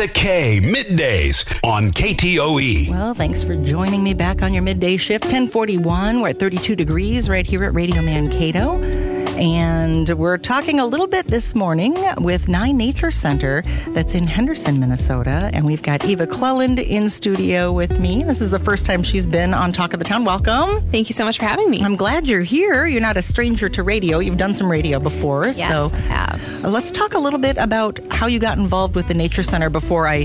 Classic K middays on KTOE. Well, thanks for joining me back on your midday shift. 1041. We're at 32 degrees right here at Radio Mankato. And we're talking a little bit this morning with Ney Nature Center that's in Henderson, Minnesota. And we've got Eva Clelland in studio with me. This is the first time she's been on Talk of the Town. Welcome. Thank you so much for having me. I'm glad you're here. You're not a stranger to radio. You've done some radio before. yes, so I have. let's talk a little bit about how you got involved with the Nature Center before I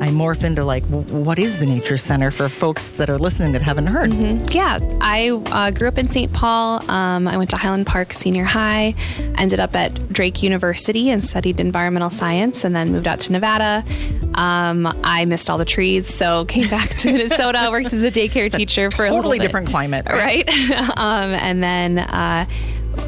I morph into like what is the Nature Center for folks that are listening that haven't heard. Yeah, I uh, grew up in St. Paul. Um, I went to Highland Park Senior High, ended up at Drake University and studied environmental science, and then moved out to Nevada. Um, I missed all the trees, so came back to Minnesota, worked as a daycare teacher for a little Totally bit. different climate, right? um, and then uh,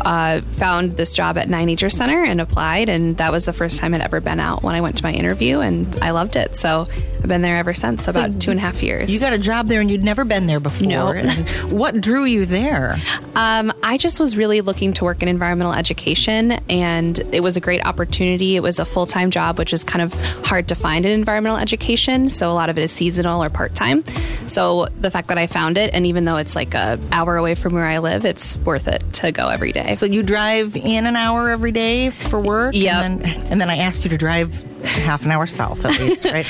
uh, found this job at Ney Nature Center and applied, and that was the first time I'd ever been out when I went to my interview, and I loved it. So I've been there ever since, so about two and a half years. You got a job there and you'd never been there before. No. What drew you there? Um, I just was really looking to work in environmental education, and it was a great opportunity. It was a full time job, which is kind of hard to find in environmental education. So a lot of it is seasonal or part time. So the fact that I found it, and even though it's like a hour away from where I live, it's worth it to go every day. So you drive in an hour every day for work? Yep. And then, and then I asked you to drive half an hour south at least, right?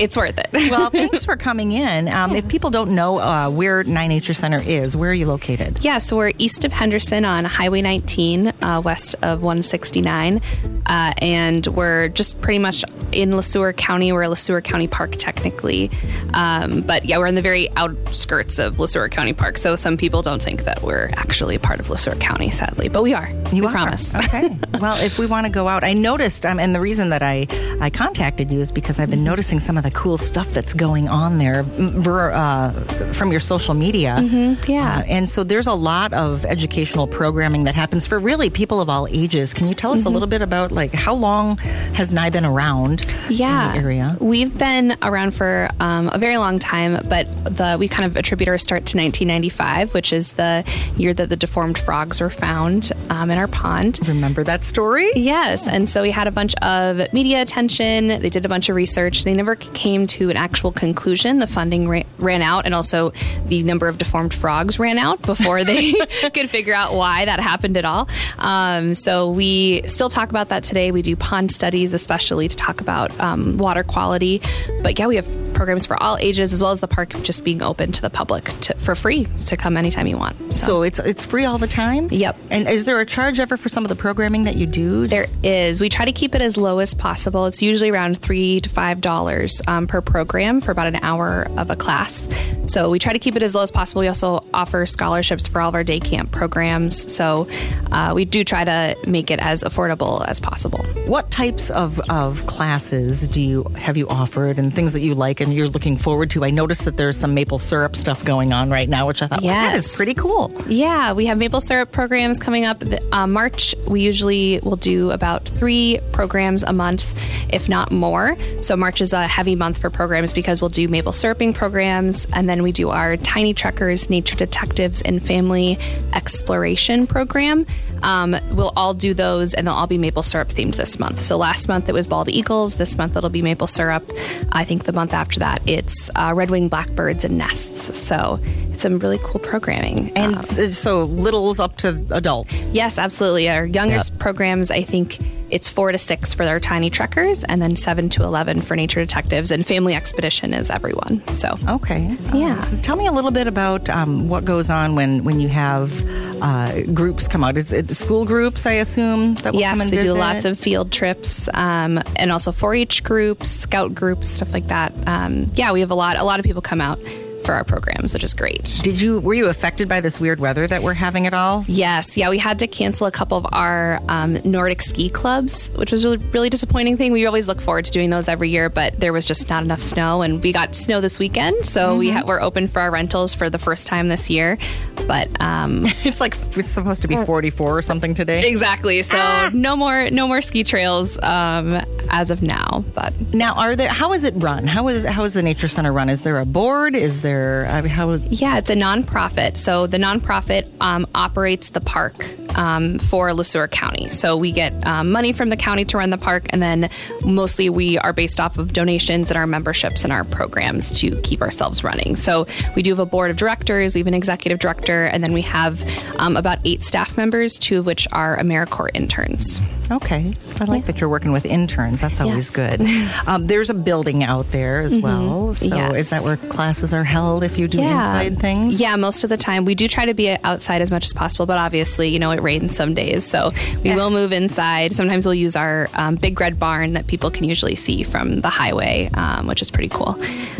it's worth it. well, thanks for coming in. Um, if people don't know uh, where Ney Nature Center is, where are you located? Yeah, so we're east of Henderson on Highway 19, uh, west of 169. Uh, and we're just pretty much in LeSueur County. We're a LeSueur County Park, technically. Um, but yeah, we're in the very outskirts of LeSueur County Park. So some people don't think that we're actually a part of LeSueur County, sadly. But we are. You we are. promise. Okay. well, if we want to go out, I noticed, um, and the reason that I, I contacted you is because I've been noticing some of the cool stuff that's going on there ver, uh, from your social media. yeah. Uh, and so there's a lot of educational programming that happens for really people of all ages. Can you tell us a little bit about like how long has Ney been around yeah. in the area? We've been around for um, a very long time, but the we kind of attribute our start to 1995, which is the year that the deformed frogs were found um, in our pond. Remember that story? Yes, and so we had a bunch of media attention. They did a bunch of research. They never came to an actual conclusion. The funding ra- ran out, and also the number of deformed frogs ran out before they could figure out why that happened at all. Um, so we still talk about that today. We do pond studies, especially to talk about um, water quality. But yeah, we have programs for all ages, as well as the park just being open to the public to, for free to come anytime you want. So it's it's free all the time. Yep. And is there a charge ever for some of the programming that you do? There is. We try to keep it as low as possible. It's usually around three to five dollars um, per program for about an hour of a class. So we try to keep it as low as possible. We also offer scholarships for all of our day camp programs. So uh, we do try to make it as affordable as possible. What types of, of classes do you have you offered and things that you like and you're looking forward to? I noticed that there's some maple syrup stuff going on right now, which I thought well, that is Yes. pretty cool. Yeah, we have maple syrup programs coming up. Uh, March, we usually will do about three programs a month, if not more. So March is a heavy month for programs because we'll do maple syruping programs, and then we do our Tiny Trekkers, Nature Detectives, and Family Exploration program. Um, we'll all do those, and they'll all be maple syrup themed this month. So last month it was bald eagles. This month it'll be maple syrup. I think the month after that it's uh, red winged blackbirds and nests. So it's some really cool programming. And Um, so littles up to adults. Yes, absolutely. Our youngest programs, I think it's four to six for our tiny trekkers, and then seven to 11 for nature detectives, and family expedition is everyone. So, Okay. Yeah. Um, tell me a little bit about um, what goes on when, when you have uh, groups come out. Is it school groups, I assume, that will come yes, and we do lots of field trips um, and also 4 H groups, scout groups, stuff like that. Um, yeah, we have a lot, a lot of people come out for our programs, which is great. Did you were you affected by this weird weather that we're having at all? Yes, yeah, we had to cancel a couple of our um, Nordic ski clubs, which was really really disappointing thing. We always look forward to doing those every year, but there was just not enough snow, and we got snow this weekend, so we ha- we're open for our rentals for the first time this year. But um, It's like it's supposed to be 44 or something today. exactly, so no more no more ski trails um, as of now. But Now, are there? How is it run? How is how is the nature center run? Is there a board? Is there? I mean, how? Yeah, it's a nonprofit. So the nonprofit um, operates the park um, for Le Sueur County. So we get um, money from the county to run the park, and then mostly we are based off of donations and our memberships and our programs to keep ourselves running. So we do have a board of directors, we have an executive director, and then we have um, about eight staff members, two of which are AmeriCorps interns. Okay. I like that you're working with interns. That's always Yes. good. Um, there's a building out there as well. So Yes. is that where classes are held if you do inside things? Yeah, most of the time. We do try to be outside as much as possible, but obviously, you know, it rains some days. So we will move inside. Sometimes we'll use our um, big red barn that people can usually see from the highway, um, which is pretty cool.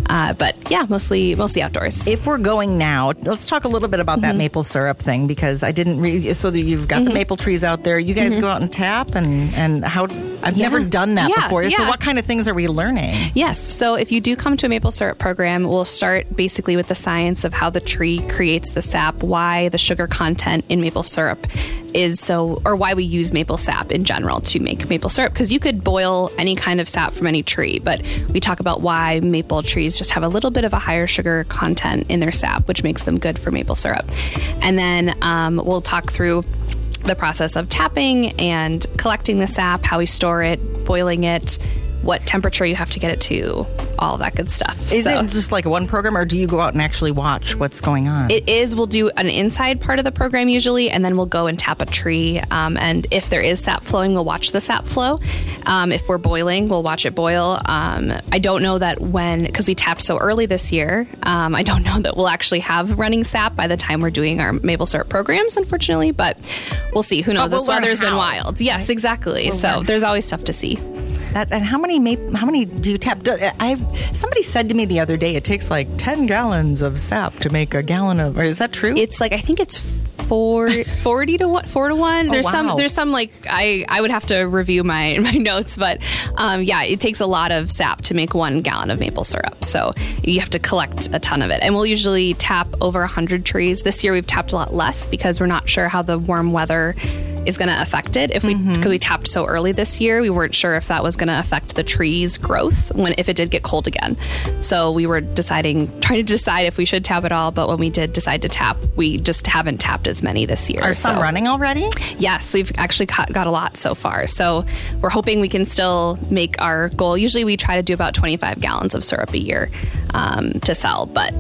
Uh, but yeah, mostly mostly outdoors. If we're going now, let's talk a little bit about Mm-hmm. that maple syrup thing because I didn't read. So you've got the maple trees out there. You guys go out and tap and and how? I've never done that Mm-hmm. Yeah, before. So yeah. what kind of things are we learning? Yes. So if you do come to a maple syrup program, we'll start basically with the science of how the tree creates the sap, why the sugar content in maple syrup is so, or why we use maple sap in general to make maple syrup. Because you could boil any kind of sap from any tree, but we talk about why maple trees just have a little bit of a higher sugar content in their sap, which makes them good for maple syrup. And then um, we'll talk through the process of tapping and collecting the sap, how we store it, boiling it, what temperature you have to get it to, all of that good stuff. Is So- it just like one program, or do you go out and actually watch what's going on? it is. We'll do an inside part of the program usually, and then we'll go and tap a tree. Um, and if there is sap flowing, we'll watch the sap flow. Um, if we're boiling, we'll watch it boil. Um, I don't know that when, because we tapped so early this year, um, I don't know that we'll actually have running sap by the time we're doing our maple syrup programs, unfortunately. But we'll see. Who knows? we'll this learn weather's been wild. Yes, exactly. so there's always stuff to see. That, and how many ma- how many do you tap? I've somebody said to me the other day it takes like ten gallons of sap to make a gallon of. Or is that true? it's like I think it's four, 40 to one, four to one. There's wow. some, there's some like I, I would have to review my, my notes, but um, yeah, it takes a lot of sap to make one gallon of maple syrup. So you have to collect a ton of it. And we'll usually tap over 100 trees. This year we've tapped a lot less because we're not sure how the warm weather is going to affect it. If we, because we tapped so early this year, we weren't sure if that was going to affect the tree's growth when, if it did get cold again. So we were deciding, trying to decide if we should tap at all. But when we did decide to tap, we just haven't tapped as many this year. Are some So- running already? Yes, we've actually got, got a lot so far. So we're hoping we can still make our goal. Usually we try to do about 25 gallons of syrup a year um, to sell, but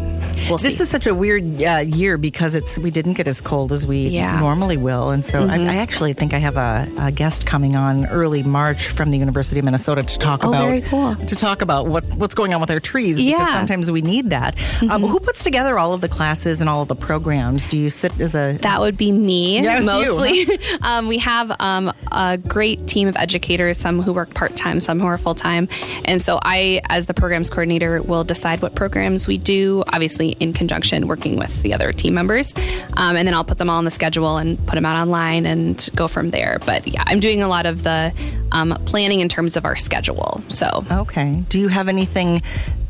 we'll see. This is such a weird uh, year because it's we didn't get as cold as we Yeah. Mm-hmm. normally will, and so I, I actually think I have a, a guest coming on early March from the University of Minnesota to talk Oh, about cool. to talk about what what's going on with our trees because Yeah. Mm-hmm. sometimes we need that. Um, who puts together all of the classes and all of the programs? Do you sit as a That would be me Yes, you. mostly. um, we have um, a great team of educators, some who work part time, some who are full time. And so I, as the programs coordinator, will decide what programs we do, obviously in conjunction working with the other team members. Um, and then I'll put them all on the schedule and put them out online and go from there. But yeah, I'm doing a lot of the um, planning in terms of our schedule. So Okay. Do you have anything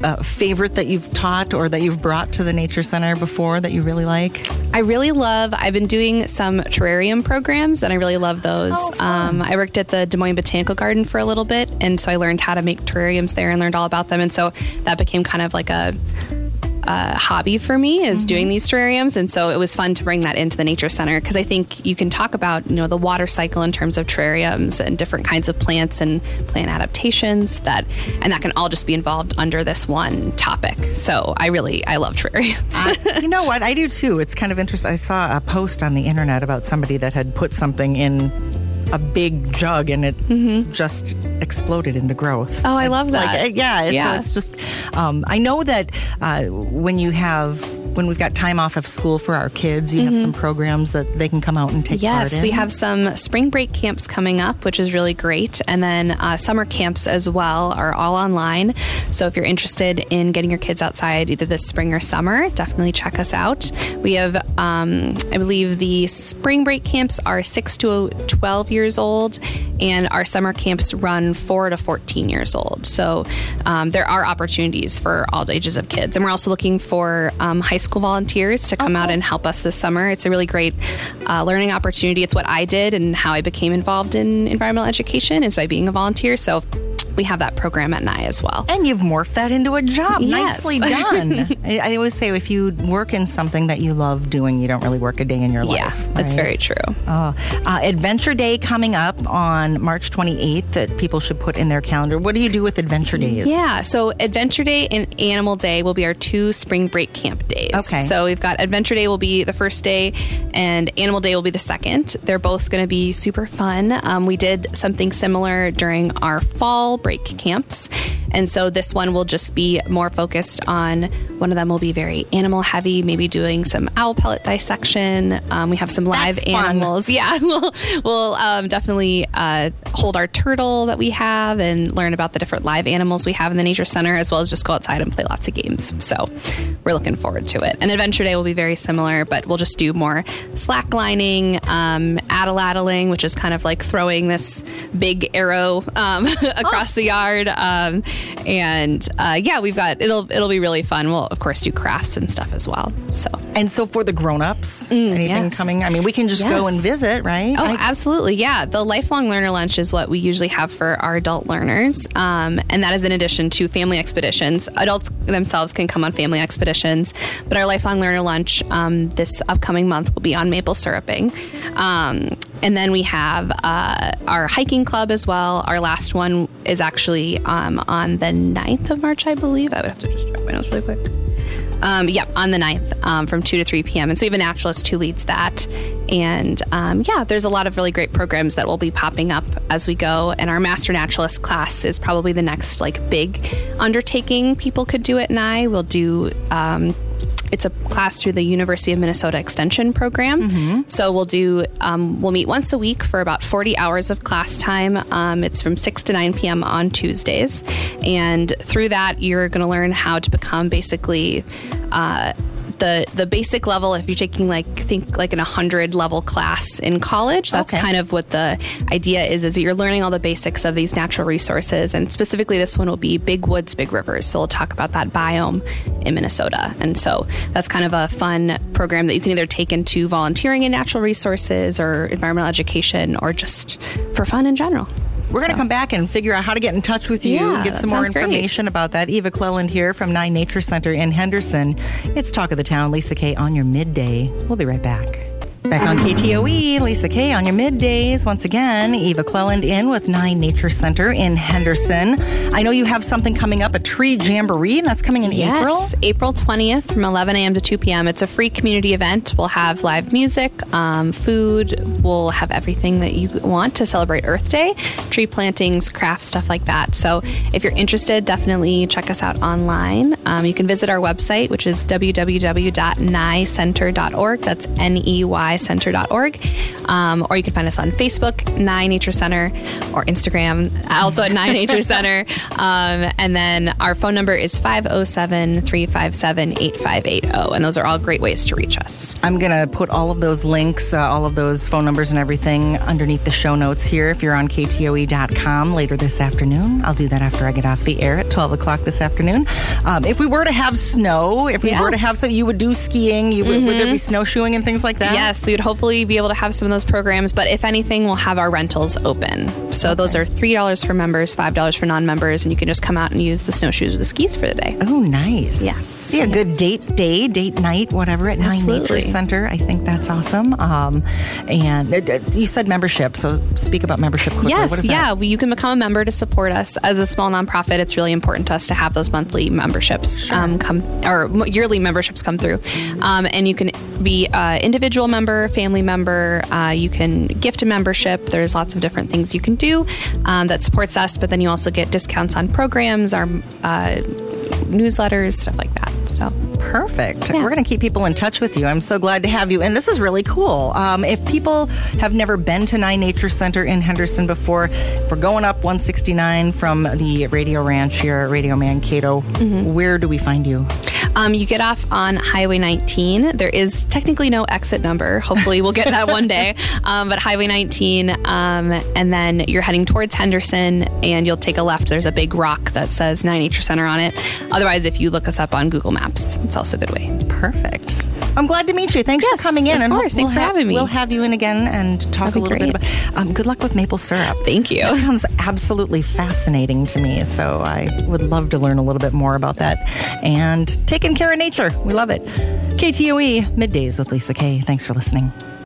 uh, favorite that you've taught or that you've brought to the Nature Center before that you really like? I really love. I've been doing some terrarium programs, and I really love those. Oh, um, I worked at the Des Moines Botanical Garden for a little bit, and so I learned how to make terrariums there and learned all about them. And so that became kind of like a a hobby for me is Mm-hmm. doing these terrariums and so it was fun to bring that into the nature center because i think you can talk about you know the water cycle in terms of terrariums and different kinds of plants and plant adaptations that and that can all just be involved under this one topic so i really i love terrariums I- you know what? I do too. It's kind of interesting. I saw a post on the internet about somebody that had put something in a big jug and it just exploded into growth. Mm-hmm. Oh, I love that. Like, yeah, it's, Yeah. So it's just. Um, I know that uh, when you have when we've got time off of school for our kids, you have some programs that they can come out and take part Mm-hmm. Yes, we have some spring break camps coming up, which is really great. And then uh, summer camps as well are all online. So if you're interested in getting your kids outside either this spring or summer, definitely check us out. We have, um, I believe, the spring break camps are 6 to 12 years old, and our summer camps run 4 to 14 years old. So um, there are opportunities for all ages of kids. And we're also looking for um, high school volunteers to come out and help us this summer. It's a really great uh, learning opportunity. It's what I did and how I became involved in environmental education is by being a volunteer. So we have that program at Ney as well. And you've morphed that into a job. Yes. Nicely done. I, I always say if you work in something that you love doing, you don't really work a day in your life. Yeah, that's right? very true. Oh, uh, Adventure Day coming up on March 28th that people should put in their calendar. What do you do with Adventure Days? Yeah, so Adventure Day and Animal Day will be our two spring break camp days. Okay. So we've got Adventure Day will be the first day, and Animal Day will be the second. They're both going to be super fun. Um, we did something similar during our fall break camps, and so this one will just be more focused on. One of them will be very animal heavy, maybe doing some owl pellet dissection. Um, we have some live That's fun. animals. Yeah, we'll we'll um, definitely uh, hold our turtle that we have and learn about the different live animals we have in the nature center, as well as just go outside and play lots of games. So we're looking forward to it. And Adventure Day will be very similar, but we'll just do more slacklining, um, addle-addling, which is kind of like throwing this big arrow um, across the yard. Um, and uh, yeah, we've got it'll it'll be really fun. We'll of course do crafts and stuff as well. So. And so for the grown-ups, anything Mm, yes. coming? I mean, we can just go and visit, right? Oh, I- absolutely. Yeah. The lifelong learner lunch is what we usually have for our adult learners. Um, and that is in addition to family expeditions. Adults themselves can come on family expeditions, but our lifelong learner lunch um, this upcoming month will be on maple syruping. Um, and then we have uh, our hiking club as well. Our last one is actually um, on the 9th of March, I believe. I would have to just check my notes really quick. Um, yeah, on the 9th um, from 2 to 3 p.m. And so we have a naturalist who leads that. And um, yeah, there's a lot of really great programs that will be popping up as we go. And our master naturalist class is probably the next like big undertaking people could do at Ney. We'll do. Um, it's a class through the University of Minnesota Extension program. So we'll do, um, we'll meet once a week for about 40 hours of class time. Um, it's from 6 to 9 p.m. on Tuesdays. And through that, you're going to learn how to become basically. Uh, the, the basic level if you're taking like think like an 100 level class in college that's Okay. kind of what the idea is is that you're learning all the basics of these natural resources and specifically this one will be big woods big rivers. So we'll talk about that biome in minnesota. And so that's kind of a fun program that you can either take into volunteering in natural resources or environmental education or just for fun in general We're going to come back and figure out how to get in touch with you, Yeah, get some more sounds great. information about that. Eva Clelland here from Ney Nature Center in Henderson. It's Talk of the Town. Lisa K on your midday. We'll be right back. Back on KTOE, Lisa K on your middays. Once again, Eva Clelland in with Ney Nature Center in Henderson. I know you have something coming up, a tree jamboree, and that's coming in April. Yes, April 20th from 11 a.m. to 2 p.m. It's a free community event. We'll have live music, um, food. We'll have everything that you want to celebrate Earth Day, tree plantings, crafts, stuff like that. So if you're interested, definitely check us out online. Um, you can visit our website, which is www.neycenter.org. That's N-E-Y center.org. Um, or you can find us on Facebook, Ney Nature Center, or Instagram, also at Ney Nature Center. Um, and then our phone number is 507 357 8580. And those are all great ways to reach us. I'm going to put all of those links, uh, all of those phone numbers and everything underneath the show notes here if you're on KTOE.com later this afternoon. I'll do that after I get off the air at 12 o'clock this afternoon. Um, if we were to have snow, if we Yeah. were to have some, you would do skiing, you would, would there be snowshoeing and things like that? Yes, we would hopefully be able to have some of those programs, but if anything, we'll have our rentals open. So those are $3 for members, $5 for non members, and you can just come out and use the snowshoes or the skis for the day. Oh, nice. Yes. Be a good date day, date night, whatever at Ney. Nature Center. I think that's awesome. Um, and uh, uh, you said membership, so speak about membership quickly. Yes, What is yeah. Well, you can become a member to support us as a small nonprofit. It's really important to us to have those monthly memberships um, come or yearly memberships come through, um, and you can be an individual member, family member. Uh, you can gift a membership. There's lots of different things you can do um, that supports us. But then you also get discounts on programs, our uh, newsletters, stuff like that. So Perfect. Yeah. We're going to keep people in touch with you. I'm so glad to have you. And this is really cool. Um, if people have never been to Ney Nature Center in Henderson before, if we're going up 169 from the Radio Ranch here at Radio Mankato, Mm-hmm. where do we find you? Um, you get off on Highway 19. There is technically no exit number. Hopefully, we'll get that one day. Um, but Highway 19, um, and then you're heading towards Henderson, and you'll take a left. There's a big rock that says Ney Nature Center on it. Otherwise, if you look us up on Google Maps, it's also a good way. Perfect. I'm glad to meet you. Thanks Yes, for coming in. of and course. Thanks for ha- having me. We'll have you in again and talk That'd a little bit about. Um, good luck with maple syrup. Thank you. That sounds absolutely fascinating to me. So I would love to learn a little bit more about that. And taking care of nature. We love it. KTOE, middays with Lisa Kay. Thanks for listening.